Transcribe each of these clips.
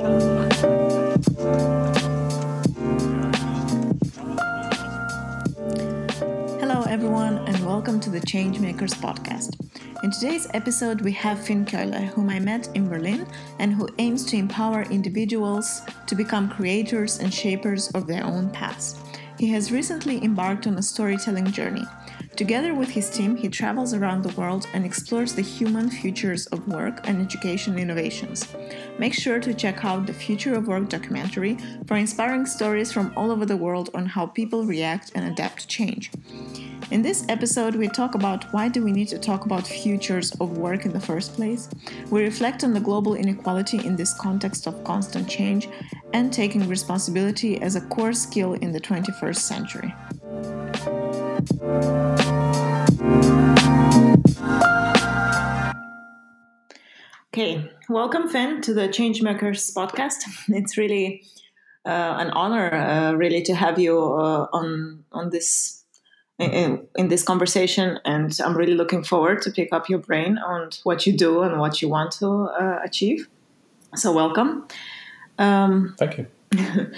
Hello, everyone, and welcome to the Changemakers podcast. In today's episode, we have Finn Köhler, whom I met in Berlin and who aims to empower individuals to become creators and shapers of their own paths. He has recently embarked on a storytelling journey. Together with his team, he travels around the world and explores the human futures of work and education innovations. Make sure to check out the Future of Work documentary for inspiring stories from all over the world on how people react and adapt to change. In this episode, we talk about why do we need to talk about futures of work in the first place. We reflect on the global inequality in this context of constant change and taking responsibility as a core skill in the 21st century. Okay, welcome, Finn, to the Changemakers podcast. It's really uh, an honor, uh, really, to have you uh, on on this in, in, this conversation, and I'm really looking forward to pick up your brain on what you do and what you want to uh, achieve. So, welcome. Um, Thank you.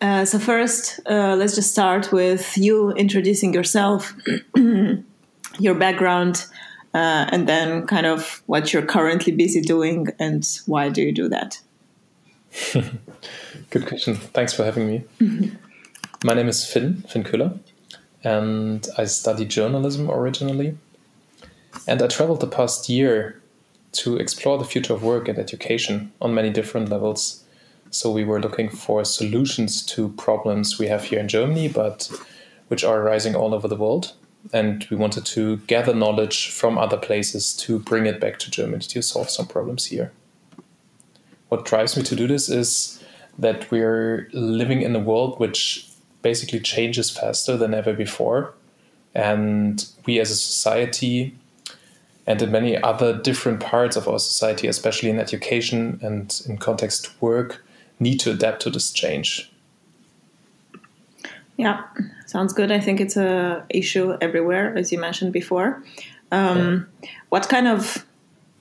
Uh, so first, uh, let's just start with you introducing yourself, your background, uh, and then kind of what you're currently busy doing and why do you do that? Good question. Thanks for having me. Mm-hmm. My name is Finn, Finn Köhler, and I studied journalism originally. And I traveled the past year to explore the future of work and education on many different levels so we were looking for solutions to problems we have here in Germany, but which are arising all over the world. And we wanted to gather knowledge from other places to bring it back to Germany to solve some problems here. What drives me to do this is that we're living in a world which basically changes faster than ever before. And we as a society and in many other different parts of our society, especially in education and in context work, need to adapt to this change. Yeah, sounds good. I think it's a issue everywhere, as you mentioned before. Um, yeah. What kind of,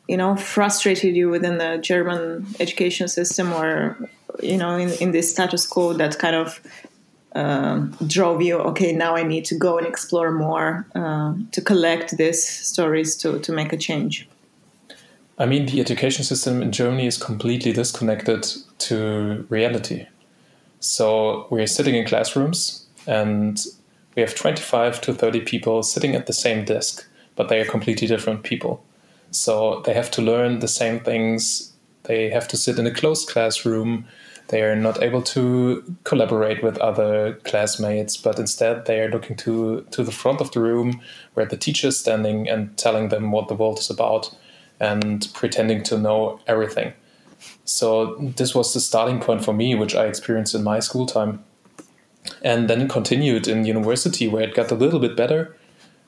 you know, frustrated you within the German education system, or you know, in, in this status quo that kind of uh, drove you? Okay, now I need to go and explore more uh, to collect these stories to to make a change. I mean, the education system in Germany is completely disconnected to reality. So we're sitting in classrooms and we have 25 to 30 people sitting at the same desk, but they are completely different people. So they have to learn the same things. They have to sit in a closed classroom. They are not able to collaborate with other classmates, but instead they are looking to, to the front of the room where the teacher is standing and telling them what the world is about and pretending to know everything. So this was the starting point for me, which I experienced in my school time. And then continued in university where it got a little bit better,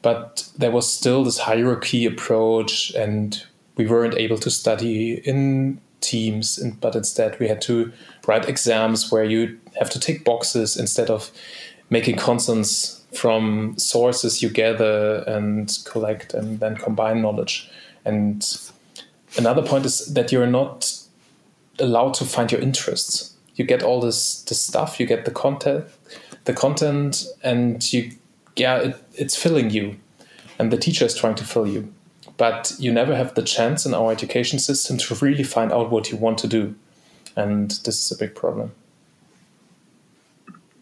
but there was still this hierarchy approach, and we weren't able to study in teams, but instead we had to write exams where you have to tick boxes instead of making constants from sources you gather and collect and then combine knowledge. And another point is that you're not allowed to find your interests. You get all this this stuff, you get the content, the content, and you yeah, it, it's filling you, and the teacher is trying to fill you, but you never have the chance in our education system to really find out what you want to do, and this is a big problem.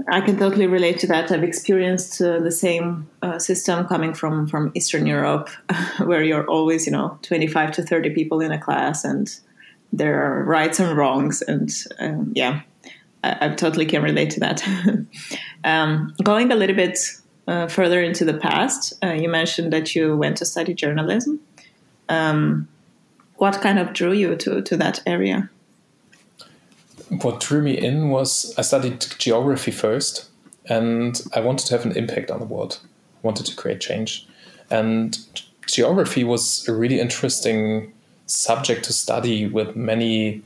I can totally relate to that. I've experienced uh, the same uh, system coming from from Eastern Europe, where you're always, you know, 25 to 30 people in a class, and there are rights and wrongs, and um, yeah, I, I, totally can relate to that. um, going a little bit uh, further into the past, uh, you mentioned that you went to study journalism. Um, what kind of drew you to to that area? what drew me in was I studied geography first, and I wanted to have an impact on the world. I wanted to create change, and geography was a really interesting subject to study with many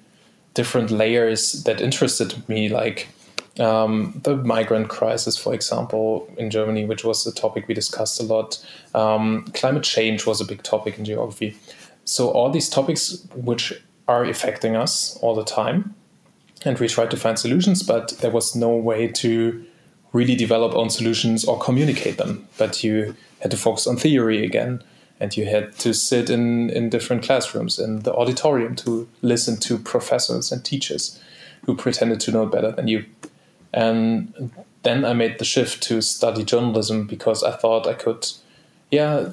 different layers that interested me, like um, the migrant crisis, for example, in Germany, which was a topic we discussed a lot. Um, climate change was a big topic in geography. So all these topics which are affecting us all the time and we tried to find solutions, but there was no way to really develop own solutions or communicate them. But you had to focus on theory again, and you had to sit in, in different classrooms in the auditorium to listen to professors and teachers who pretended to know better than you. And then I made the shift to study journalism because I thought I could, yeah,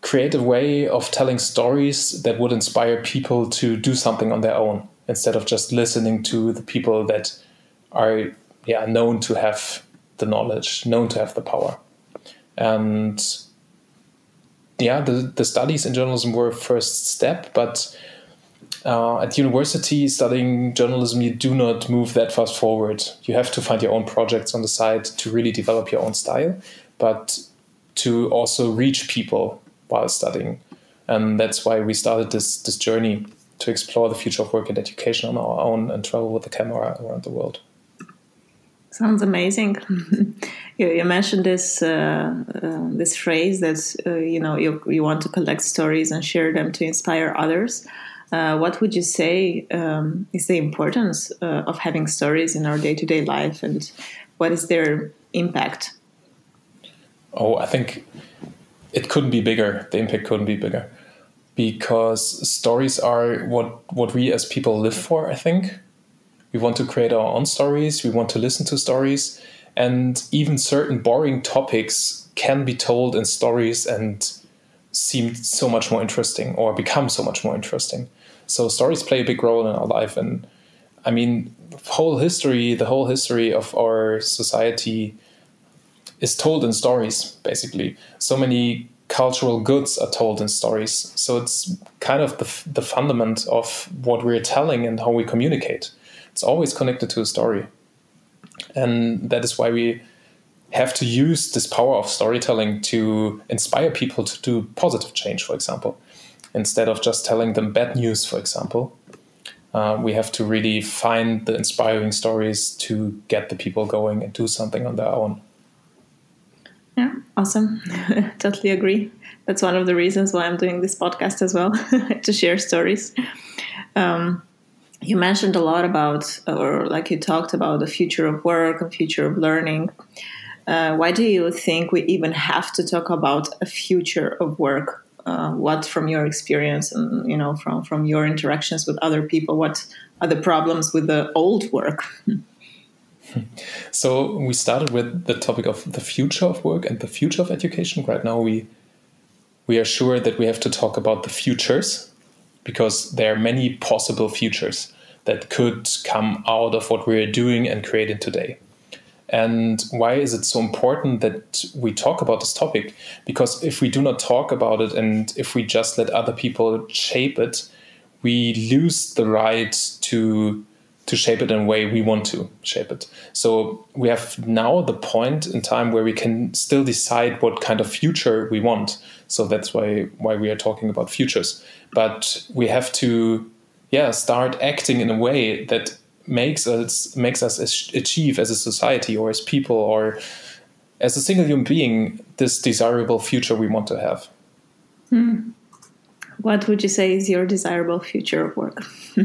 create a way of telling stories that would inspire people to do something on their own instead of just listening to the people that are yeah known to have the knowledge, known to have the power. And yeah, the, the studies in journalism were a first step, but uh, at university studying journalism, you do not move that fast forward. You have to find your own projects on the side to really develop your own style, but to also reach people while studying. And that's why we started this this journey to explore the future of work and education on our own and travel with the camera around the world. Sounds amazing. you, mentioned this uh, uh, this phrase that uh, you know you, you want to collect stories and share them to inspire others. Uh, what would you say um, is the importance uh, of having stories in our day to day life, and what is their impact? Oh, I think it couldn't be bigger. The impact couldn't be bigger because stories are what what we as people live for. I think we want to create our own stories. We want to listen to stories, and even certain boring topics can be told in stories and seem so much more interesting or become so much more interesting. So stories play a big role in our life, and I mean, whole history, the whole history of our society is told in stories, basically. So many cultural goods are told in stories. So it's kind of the, the fundament of what we're telling and how we communicate. It's always connected to a story. And that is why we have to use this power of storytelling to inspire people to do positive change, for example, instead of just telling them bad news, for example. Uh, we have to really find the inspiring stories to get the people going and do something on their own. Yeah, awesome. totally agree. That's one of the reasons why I'm doing this podcast as well to share stories. Um, you mentioned a lot about, or like you talked about the future of work and future of learning. Uh, why do you think we even have to talk about a future of work? Uh, what, from your experience and you know from from your interactions with other people, what are the problems with the old work? So we started with the topic of the future of work and the future of education. Right now, we we are sure that we have to talk about the futures because there are many possible futures that could come out of what we are doing and creating today. And why is it so important that we talk about this topic? Because if we do not talk about it and if we just let other people shape it, we lose the right to to shape it in a way we want to shape it. So we have now the point in time where we can still decide what kind of future we want. So that's why why we are talking about futures. But we have to yeah start acting in a way that makes us makes us achieve as a society or as people or as a single human being this desirable future we want to have. Hmm. What would you say is your desirable future of work?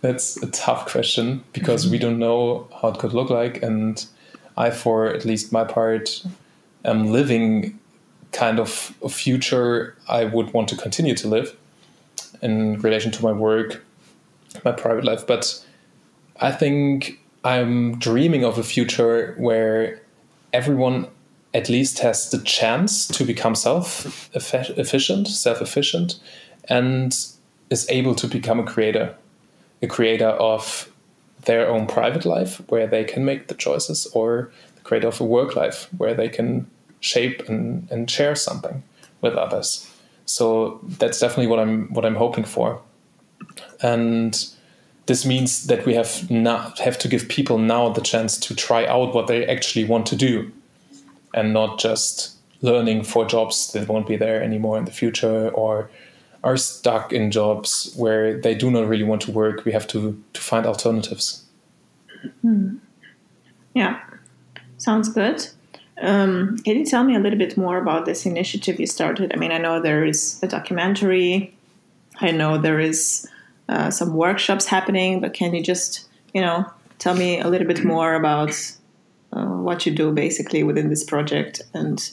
That's a tough question because we don't know how it could look like. And I, for at least my part, am living kind of a future I would want to continue to live in relation to my work, my private life. But I think I'm dreaming of a future where everyone at least has the chance to become self efficient, self efficient, and is able to become a creator, a creator of their own private life where they can make the choices, or the creator of a work life where they can shape and, and share something with others. So that's definitely what I'm what I'm hoping for, and this means that we have not have to give people now the chance to try out what they actually want to do, and not just learning for jobs that won't be there anymore in the future or are stuck in jobs where they do not really want to work, we have to, to find alternatives. Hmm. Yeah, sounds good. Um, can you tell me a little bit more about this initiative you started? I mean, I know there is a documentary, I know there is uh, some workshops happening. But can you just, you know, tell me a little bit more about uh, what you do basically within this project and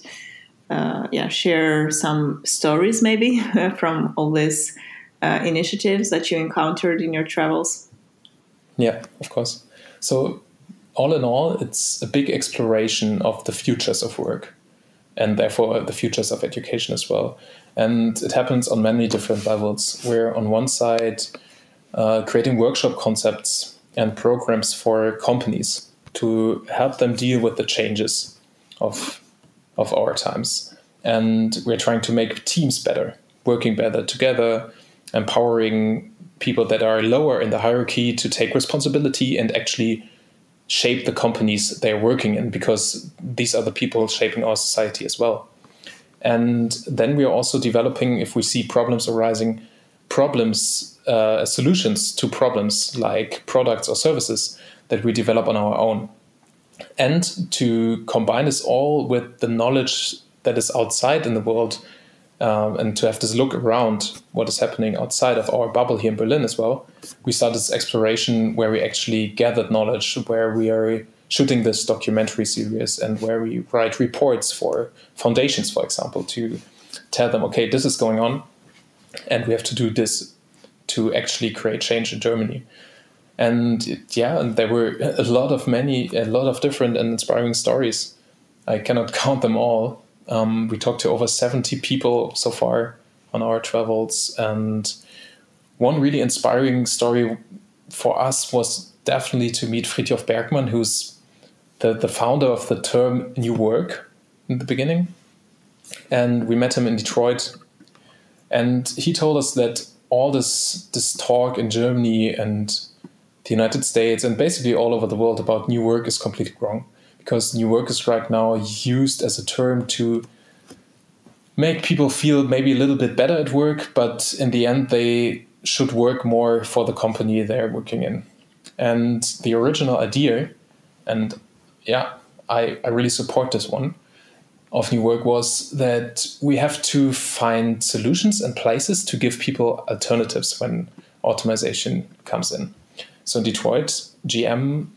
uh, yeah, share some stories maybe from all these uh, initiatives that you encountered in your travels? Yeah, of course. So, all in all, it's a big exploration of the futures of work and therefore the futures of education as well. And it happens on many different levels. Where on one side, uh, creating workshop concepts and programs for companies to help them deal with the changes of of our times. And we're trying to make teams better, working better together, empowering people that are lower in the hierarchy to take responsibility and actually shape the companies they're working in because these are the people shaping our society as well. And then we are also developing, if we see problems arising, problems, uh, solutions to problems like products or services that we develop on our own. And to combine this all with the knowledge that is outside in the world um, and to have this look around what is happening outside of our bubble here in Berlin as well, we started this exploration where we actually gathered knowledge, where we are shooting this documentary series and where we write reports for foundations, for example, to tell them, okay, this is going on, and we have to do this to actually create change in Germany. And yeah, and there were a lot of many, a lot of different and inspiring stories. I cannot count them all, um, we talked to over 70 people so far on our travels. And one really inspiring story for us was definitely to meet Frithjof Bergmann, who's the, the founder of the term New Work in the beginning. And we met him in Detroit. And he told us that all this, this talk in Germany and the United States and basically all over the world about new work is completely wrong because new work is right now used as a term to make people feel maybe a little bit better at work, but in the end, they should work more for the company they're working in. And the original idea, and yeah, I, I really support this one of new work was that we have to find solutions and places to give people alternatives when automation comes in. So in Detroit, GM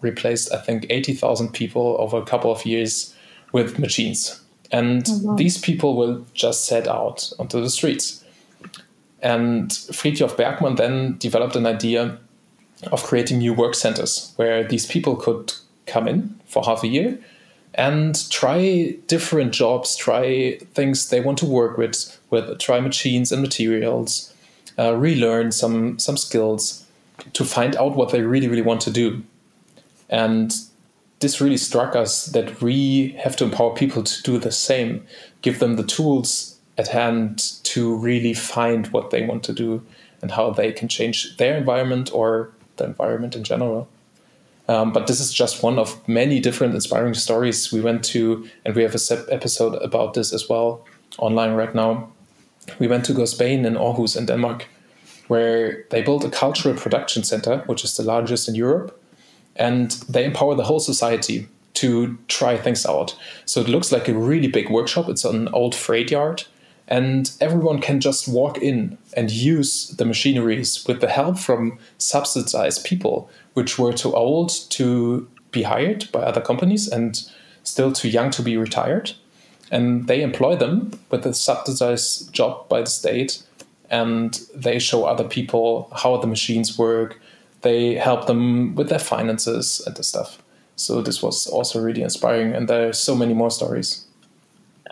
replaced, I think, 80,000 people over a couple of years with machines. And oh, wow. these people will just set out onto the streets. And Frithjof Bergmann then developed an idea of creating new work centers where these people could come in for half a year and try different jobs, try things they want to work with, with try machines and materials, uh, relearn some some skills to find out what they really really want to do. And this really struck us that we have to empower people to do the same, give them the tools at hand to really find what they want to do and how they can change their environment or the environment in general. Um, but this is just one of many different inspiring stories we went to, and we have a episode about this as well online right now. We went to Godsbanen in Aarhus in Denmark, where they built a cultural production center, which is the largest in Europe and they empower the whole society to try things out. So it looks like a really big workshop. It's an old freight yard, and everyone can just walk in and use the machineries with the help from subsidized people, which were too old to be hired by other companies and still too young to be retired. And they employ them with a subsidized job by the state, and they show other people how the machines work, they help them with their finances and the stuff. So this was also really inspiring, and there are so many more stories.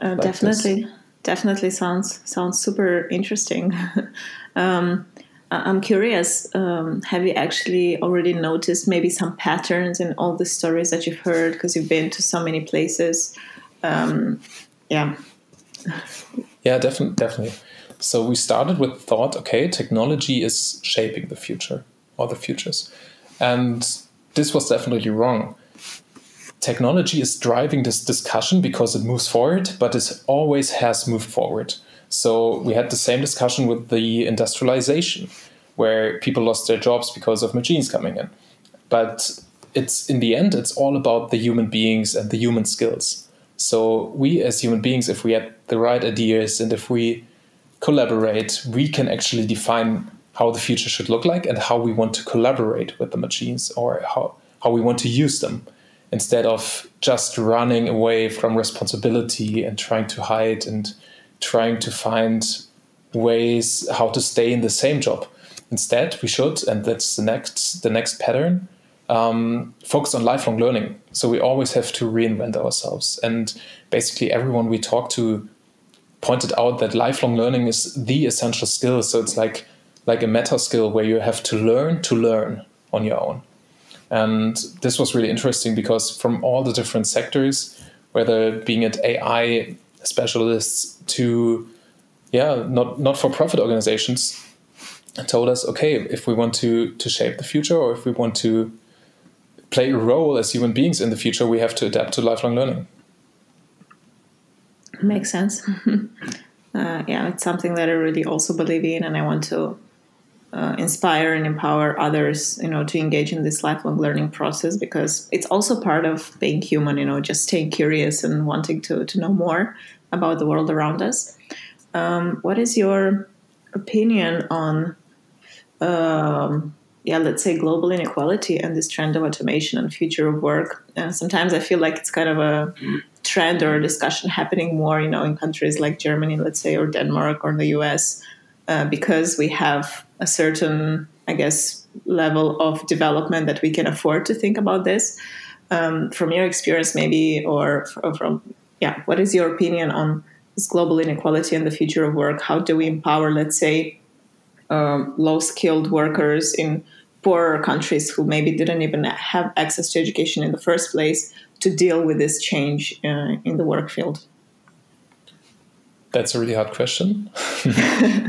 Uh, like definitely, this. definitely sounds sounds super interesting. um, I'm curious. Um, have you actually already noticed maybe some patterns in all the stories that you've heard because you've been to so many places? Um, yeah. yeah, definitely, definitely. So we started with thought. Okay, technology is shaping the future or the futures. And this was definitely wrong. Technology is driving this discussion because it moves forward, but it always has moved forward. So we had the same discussion with the industrialization, where people lost their jobs because of machines coming in. But it's in the end, it's all about the human beings and the human skills. So we as human beings, if we had the right ideas and if we collaborate, we can actually define how the future should look like and how we want to collaborate with the machines or how, how we want to use them instead of just running away from responsibility and trying to hide and trying to find ways how to stay in the same job. Instead, we should, and that's the next the next pattern, um, focus on lifelong learning. So we always have to reinvent ourselves. And basically, everyone we talk to pointed out that lifelong learning is the essential skill. So it's like like a meta skill where you have to learn to learn on your own. And this was really interesting because from all the different sectors, whether being at AI specialists to yeah, not not for profit organizations, told us, okay, if we want to to shape the future or if we want to play a role as human beings in the future, we have to adapt to lifelong learning. Makes sense. uh, yeah, it's something that I really also believe in, and I want to uh, inspire and empower others, you know, to engage in this lifelong learning process because it's also part of being human. You know, just staying curious and wanting to to know more about the world around us. Um, what is your opinion on, um, yeah, let's say global inequality and this trend of automation and future of work? Uh, sometimes I feel like it's kind of a trend or a discussion happening more, you know, in countries like Germany, let's say, or Denmark or the US, uh, because we have a certain, I guess, level of development that we can afford to think about this. Um, from your experience, maybe, or from, yeah, what is your opinion on this global inequality and the future of work? How do we empower, let's say, um, low skilled workers in poorer countries who maybe didn't even have access to education in the first place to deal with this change uh, in the work field? That's a really hard question.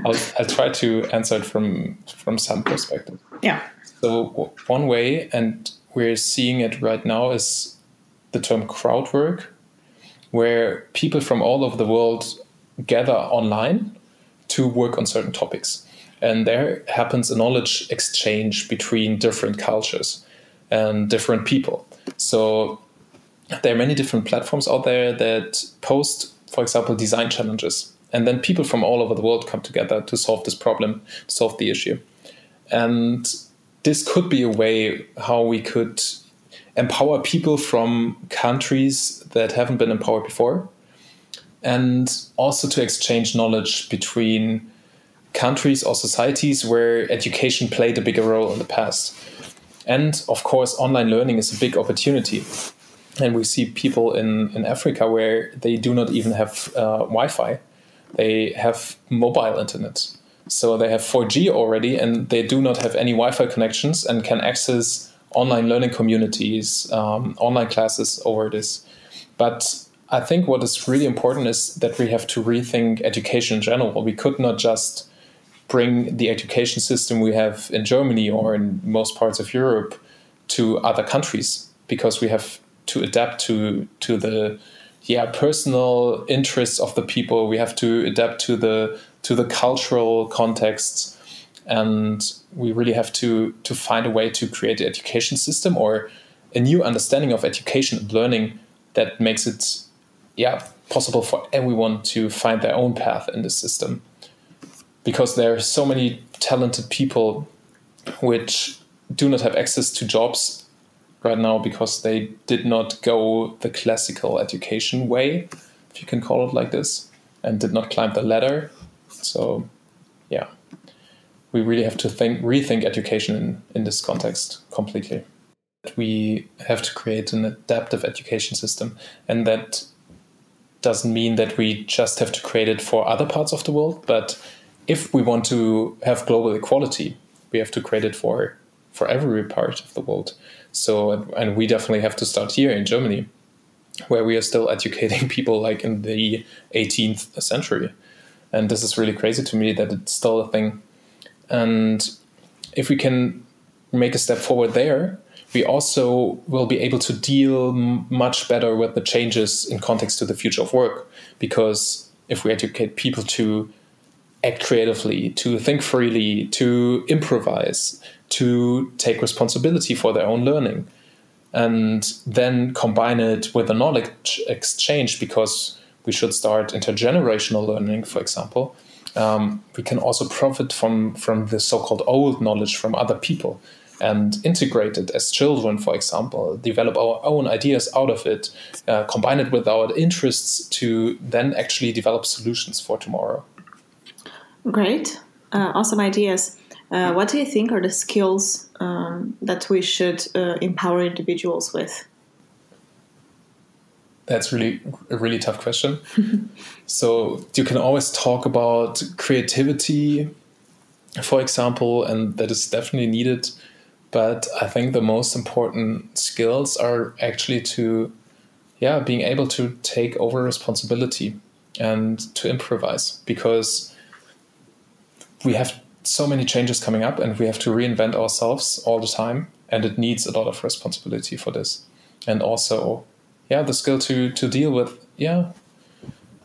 I'll, I'll, try to answer it from from some perspective. Yeah. So one way, and we're seeing it right now, is the term crowd work, where people from all over the world gather online to work on certain topics. And there happens a knowledge exchange between different cultures and different people. So there are many different platforms out there that post, for example, design challenges. And then people from all over the world come together to solve this problem, to solve the issue. And this could be a way how we could empower people from countries that haven't been empowered before and also to exchange knowledge between countries or societies where education played a bigger role in the past. And of course, online learning is a big opportunity. And we see people in, in Africa where they do not even have uh, Wi Fi, they have mobile internet. So they have 4G already, and they do not have any Wi Fi connections and can access online learning communities, um, online classes over this. But I think what is really important is that we have to rethink education in general. We could not just bring the education system we have in Germany or in most parts of Europe to other countries because we have to adapt to to the yeah personal interests of the people. We have to adapt to the to the cultural contexts and we really have to to find a way to create an education system or a new understanding of education and learning that makes it yeah possible for everyone to find their own path in the system because there are so many talented people which do not have access to jobs right now because they did not go the classical education way if you can call it like this and did not climb the ladder. So yeah. We really have to think rethink education in, in this context completely. We have to create an adaptive education system and that doesn't mean that we just have to create it for other parts of the world but if we want to have global equality we have to create it for for every part of the world. So and we definitely have to start here in germany where we are still educating people like in the 18th century. And this is really crazy to me that it's still a thing. And if we can make a step forward there, we also will be able to deal much better with the changes in context to the future of work. Because if we educate people to act creatively, to think freely, to improvise, to take responsibility for their own learning, and then combine it with a knowledge exchange, because we should start intergenerational learning, for example, um, we can also profit from from the so-called old knowledge from other people and integrate it as children, for example, develop our own ideas out of it, uh, combine it with our interests to then actually develop solutions for tomorrow. Great, uh, awesome ideas. Uh, what do you think are the skills um, that we should uh, empower individuals with? That's really a really tough question. so you can always talk about creativity, for example, and that is definitely needed. But I think the most important skills are actually to, yeah, being able to take over responsibility and to improvise because we have so many changes coming up and we have to reinvent ourselves all the time and it needs a lot of responsibility for this. And also yeah the skill to to deal with yeah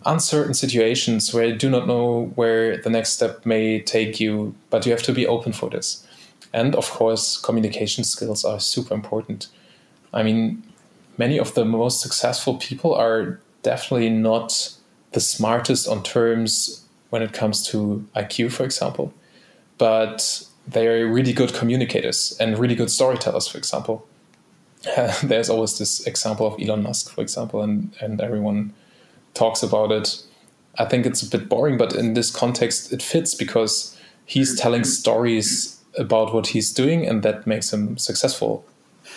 uncertain situations where you do not know where the next step may take you but you have to be open for this. And of course communication skills are super important. I mean many of the most successful people are definitely not the smartest on terms when it comes to iq for example but they're really good communicators and really good storytellers, for example. there's always this example of Elon Musk, for example, and, and everyone talks about it. I think it's a bit boring, but in this context, it fits because he's telling stories about what he's doing, and that makes him successful.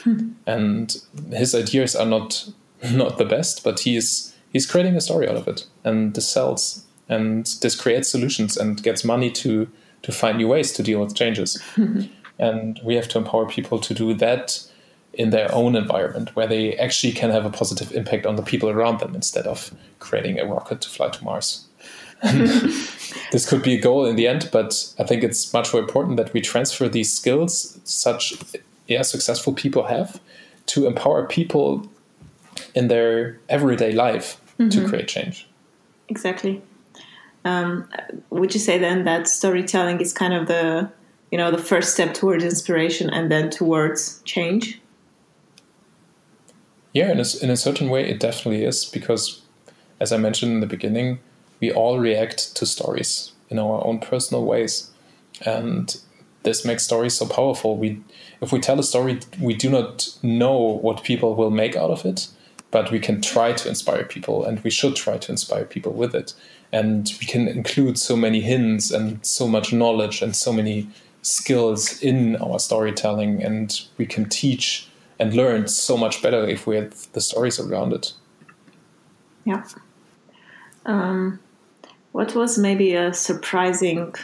Hmm. and his ideas are not not the best, but he's he's creating a story out of it, and this sells, and this creates solutions and gets money to to find new ways to deal with changes. and we have to empower people to do that in their own environment where they actually can have a positive impact on the people around them instead of creating a rocket to fly to Mars. this could be a goal in the end, but I think it's much more important that we transfer these skills such yeah, successful people have to empower people in their everyday life mm-hmm. to create change. Exactly. Um, would you say then that storytelling is kind of the you know the first step towards inspiration and then towards change? Yeah, in a, in a certain way, it definitely is because, as I mentioned in the beginning, we all react to stories in our own personal ways, and this makes stories so powerful. We, if we tell a story, we do not know what people will make out of it, but we can try to inspire people, and we should try to inspire people with it and we can include so many hints and so much knowledge and so many skills in our storytelling and we can teach and learn so much better if we have the stories around it. Yeah. Um, what was maybe a surprising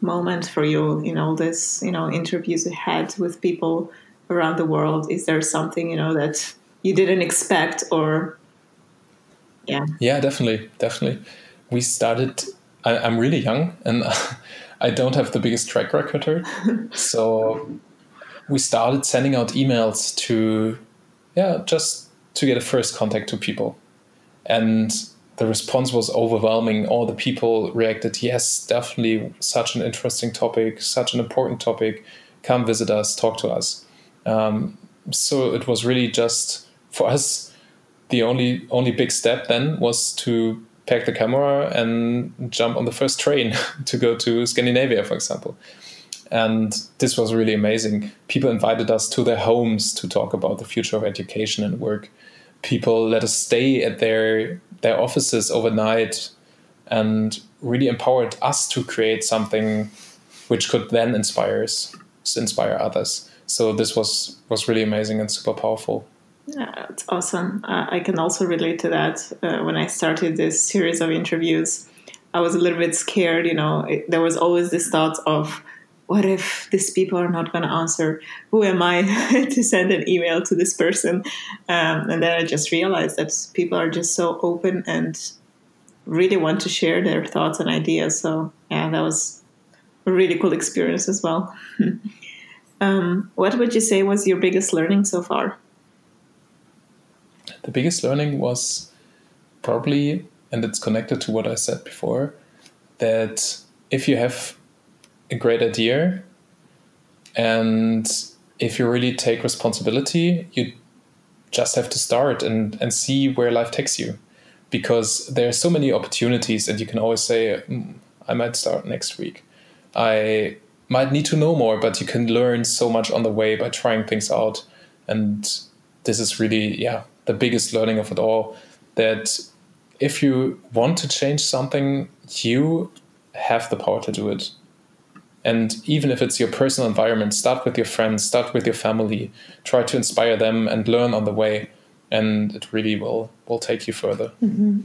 moment for you in all this you know interviews you had with people around the world? Is there something you know that you didn't expect or yeah. Yeah definitely definitely we started. I, am really young and I don't have the biggest track record. so we started sending out emails to, yeah, just to get a first contact to people. And the response was overwhelming. All the people reacted, yes, definitely such an interesting topic, such an important topic. Come visit us, talk to us. Um, so it was really just for us. The only only big step then was to pack the camera and jump on the first train to go to Scandinavia, for example. And this was really amazing. People invited us to their homes to talk about the future of education and work. People let us stay at their their offices overnight and really empowered us to create something which could then inspire inspire others. So this was was really amazing and super powerful. Yeah, it's awesome. Uh, I can also relate to that. Uh, when I started this series of interviews, I was a little bit scared. You know, it, there was always this thought of, what if these people are not going to answer? Who am I to send an email to this person? Um, and then I just realized that people are just so open and really want to share their thoughts and ideas. So, yeah, that was a really cool experience as well. um, what would you say was your biggest learning so far? The biggest learning was probably, and it's connected to what I said before, that if you have a great idea and if you really take responsibility, you just have to start and, and see where life takes you. Because there are so many opportunities, and you can always say, mm, I might start next week. I might need to know more, but you can learn so much on the way by trying things out. And this is really, yeah, the biggest learning of it all. That if you want to change something, you have the power to do it. And even if it's your personal environment, start with your friends, start with your family, try to inspire them and learn on the way. And it really will will take you further. Mm-hmm.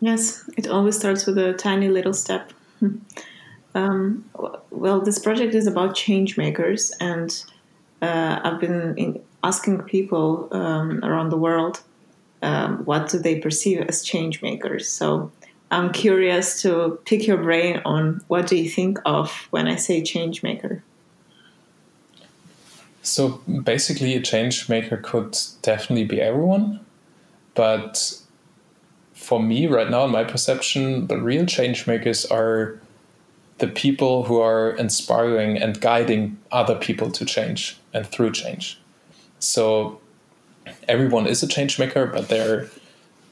Yes, it always starts with a tiny little step. Um, well, this project is about change makers, and uh, I've been asking people um, around the world um, what do they perceive as change makers. So I'm curious to pick your brain on what do you think of when I say change maker. So basically, a change maker could definitely be everyone, but for me right now, in my perception, the real change makers are the people who are inspiring and guiding other people to change and through change. So everyone is a change maker, but they're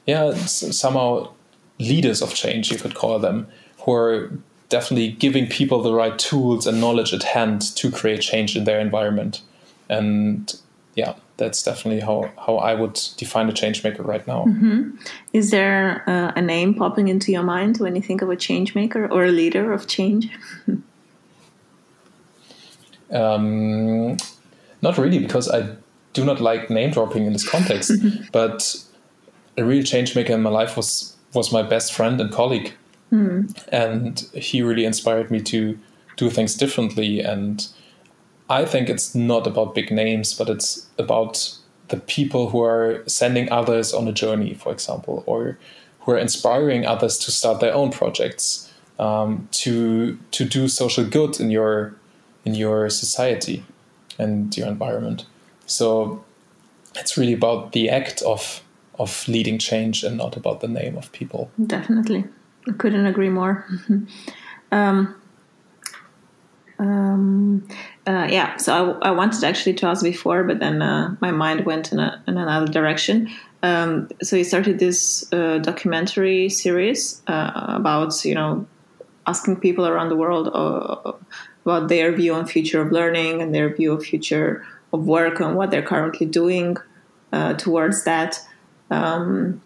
yeah somehow leaders of change, you could call them, who are definitely giving people the right tools and knowledge at hand to create change in their environment. And yeah, that's definitely how, how I would define a change maker right now. Mm-hmm. Is there uh, a name popping into your mind when you think of a change maker or a leader of change? um, not really, because I do not like name dropping in this context. But a real change maker in my life was was my best friend and colleague, mm. and he really inspired me to do things differently and I think it's not about big names, but it's about the people who are sending others on a journey, for example, or who are inspiring others to start their own projects, um, to to do social good in your in your society and your environment. So it's really about the act of of leading change and not about the name of people. Definitely, I couldn't agree more. um, um, uh, yeah, so I, I, wanted actually to ask before, but then uh, my mind went in, a, in another direction. Um, so you started this uh, documentary series uh, about, you know, asking people around the world uh, about their view on future of learning and their view of future of work and what they're currently doing uh, towards that. Um,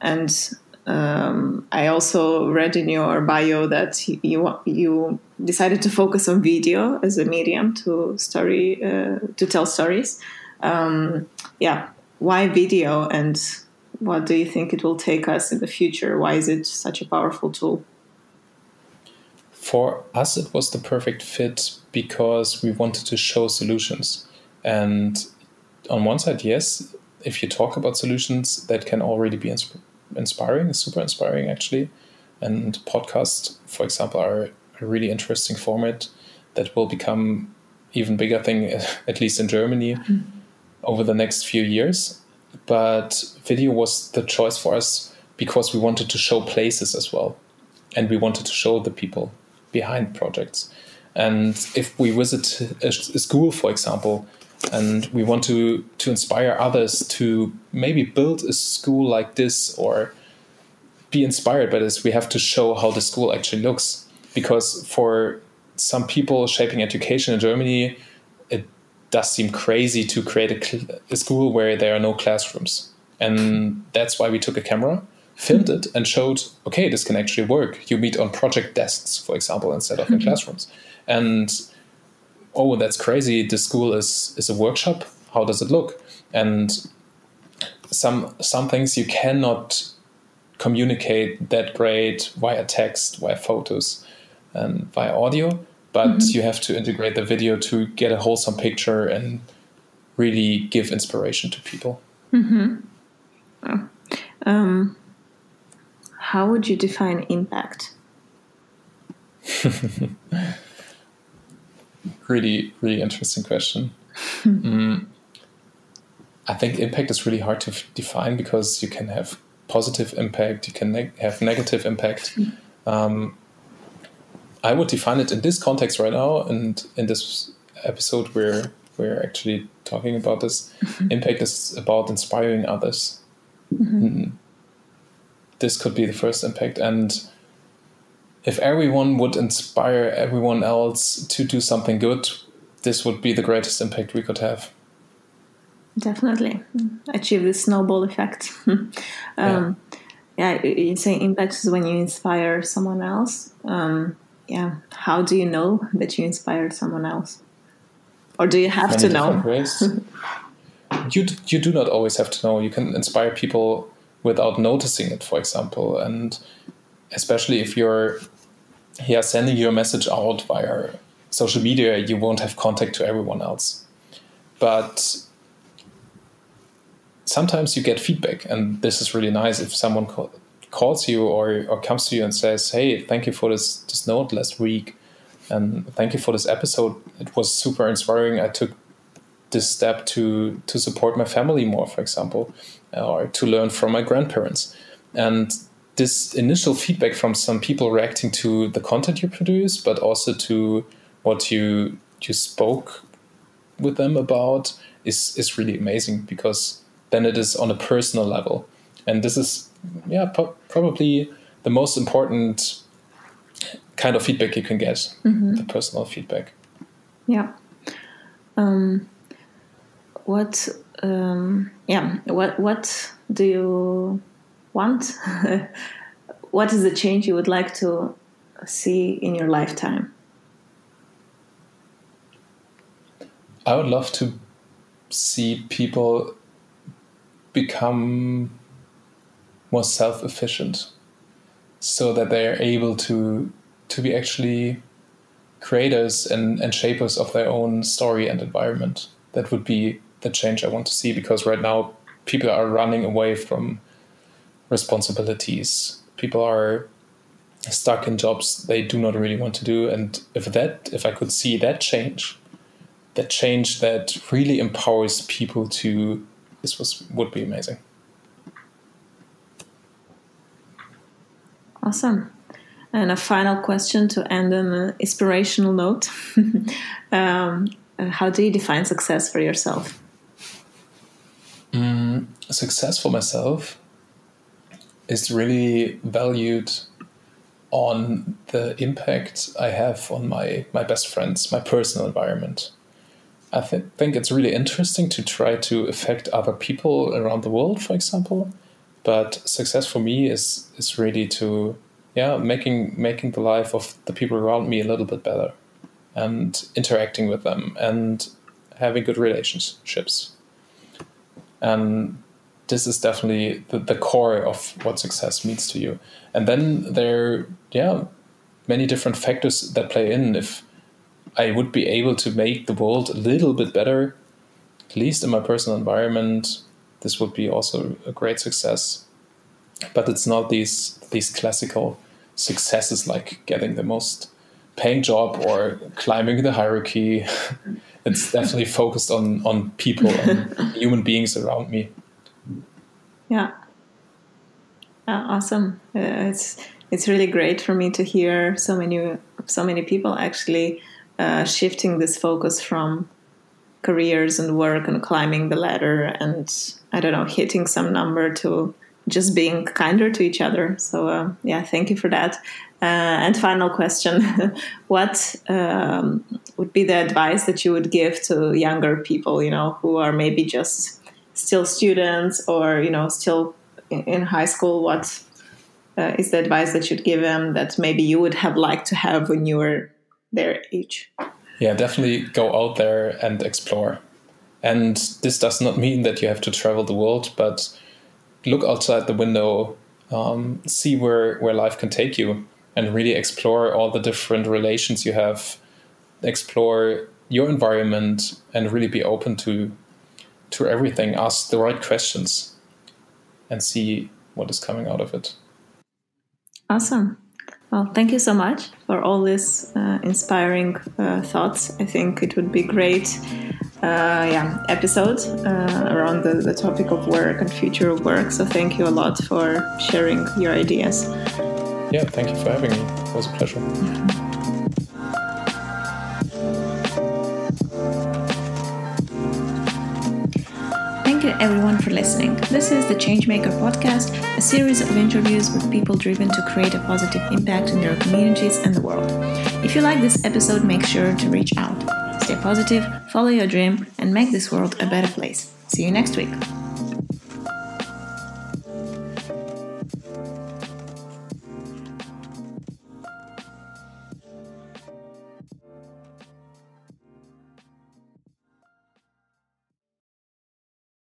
and um, I also read in your bio that you you decided to focus on video as a medium to story uh, to tell stories. Um, yeah, why video, and what do you think it will take us in the future? Why is it such a powerful tool? For us, it was the perfect fit because we wanted to show solutions. And on one side, yes, if you talk about solutions that can already be inspiring, super inspiring actually. And podcasts, for example, are a really interesting format that will become even bigger thing, at least in Germany, mm. over the next few years. But video was the choice for us because we wanted to show places as well, and we wanted to show the people behind projects. And if we visit a school, for example, and we want to to inspire others to maybe build a school like this or be inspired by this. We have to show how the school actually looks because for some people shaping education in germany it does seem crazy to create a, a school where there are no classrooms. And that's why we took a camera filmed it and showed okay this can actually work. You meet on project desks for example instead of in mm-hmm. classrooms. And oh, that's crazy. The school is is a workshop. How does it look? And some some things you cannot communicate that great via text, via photos, and via audio. But mm-hmm. you have to integrate the video to get a wholesome picture and really give inspiration to people. Mm-hmm. Oh. Um, how would you define impact? really, really interesting question. mm, I think impact is really hard to f- define because you can have positive impact, you can neg- have negative impact. Um, I would define it in this context right now, and in this episode, we're we're actually talking about this. Mm-hmm. Impact is about inspiring others. Mm-hmm. Mm. This could be the first impact, and if everyone would inspire everyone else to do something good, this would be the greatest impact we could have. Definitely achieve the snowball effect. um, yeah. yeah, you say impact is when you inspire someone else. Um, yeah, how do you know that you inspired someone else, or do you have Many to know? You you do not always have to know. You can inspire people without noticing it, for example, and especially if you're yeah sending your message out via social media, you won't have contact to everyone else. But sometimes you get feedback, and this is really nice if someone call, calls you or, or comes to you and says, Hey, thank you for this, this note last week. And thank you for this episode. It was super inspiring. I took this step to to support my family more, for example, or to learn from my grandparents. And this initial feedback from some people reacting to the content you produce, but also to what you you spoke with them about is is really amazing because then it is on a personal level. And this is yeah po- probably the most important kind of feedback you can get. Mm-hmm. the personal feedback. Yeah. Um, what um, yeah what what do you want what is the change you would like to see in your lifetime I would love to see people become more self-efficient so that they are able to to be actually creators and, and shapers of their own story and environment. That would be the change I want to see because right now people are running away from responsibilities. People are stuck in jobs they do not really want to do. And if that if I could see that change, that change that really empowers people to this was would be amazing awesome and a final question to end on an inspirational note um, how do you define success for yourself mm, success for myself is really valued on the impact I have on my my best friends, my personal environment. I th- think it's really interesting to try to affect other people around the world, for example. But success for me is is really to yeah making making the life of the people around me a little bit better, and interacting with them and having good relationships. And this is definitely the, the core of what success means to you. And then there, yeah, many different factors that play in. If I would be able to make the world a little bit better, at least in my personal environment, this would be also a great success. But it's not these these classical successes like getting the most paying job or climbing the hierarchy. it's definitely focused on on people and human beings around me. Yeah. Uh, awesome. Uh, it's it's really great for me to hear so many so many people actually uh, shifting this focus from careers and work and climbing the ladder and I don't know hitting some number to just being kinder to each other. So uh, yeah, thank you for that. Uh, and final question: What um, would be the advice that you would give to younger people? You know, who are maybe just still students or you know still in high school. What uh, is the advice that you'd give them that maybe you would have liked to have when you were their age. Yeah, definitely go out there and explore. And this does not mean that you have to travel the world, but look outside the window, um, see where, where life can take you, and really explore all the different relations you have, explore your environment, and really be open to to everything. Ask the right questions, and see what is coming out of it. Awesome. Well, thank you so much for all these uh, inspiring uh, thoughts. I think it would be great, uh, yeah, episode uh, around the, the topic of work and future of work. So thank you a lot for sharing your ideas. Yeah, thank you for having me. It was a pleasure. Thank Thank you everyone for listening. This is the Changemaker podcast, a series of interviews with people driven to create a positive impact in their communities and the world. If you like this episode, make sure to reach out. Stay positive, follow your dream, and make this world a better place. See you next week.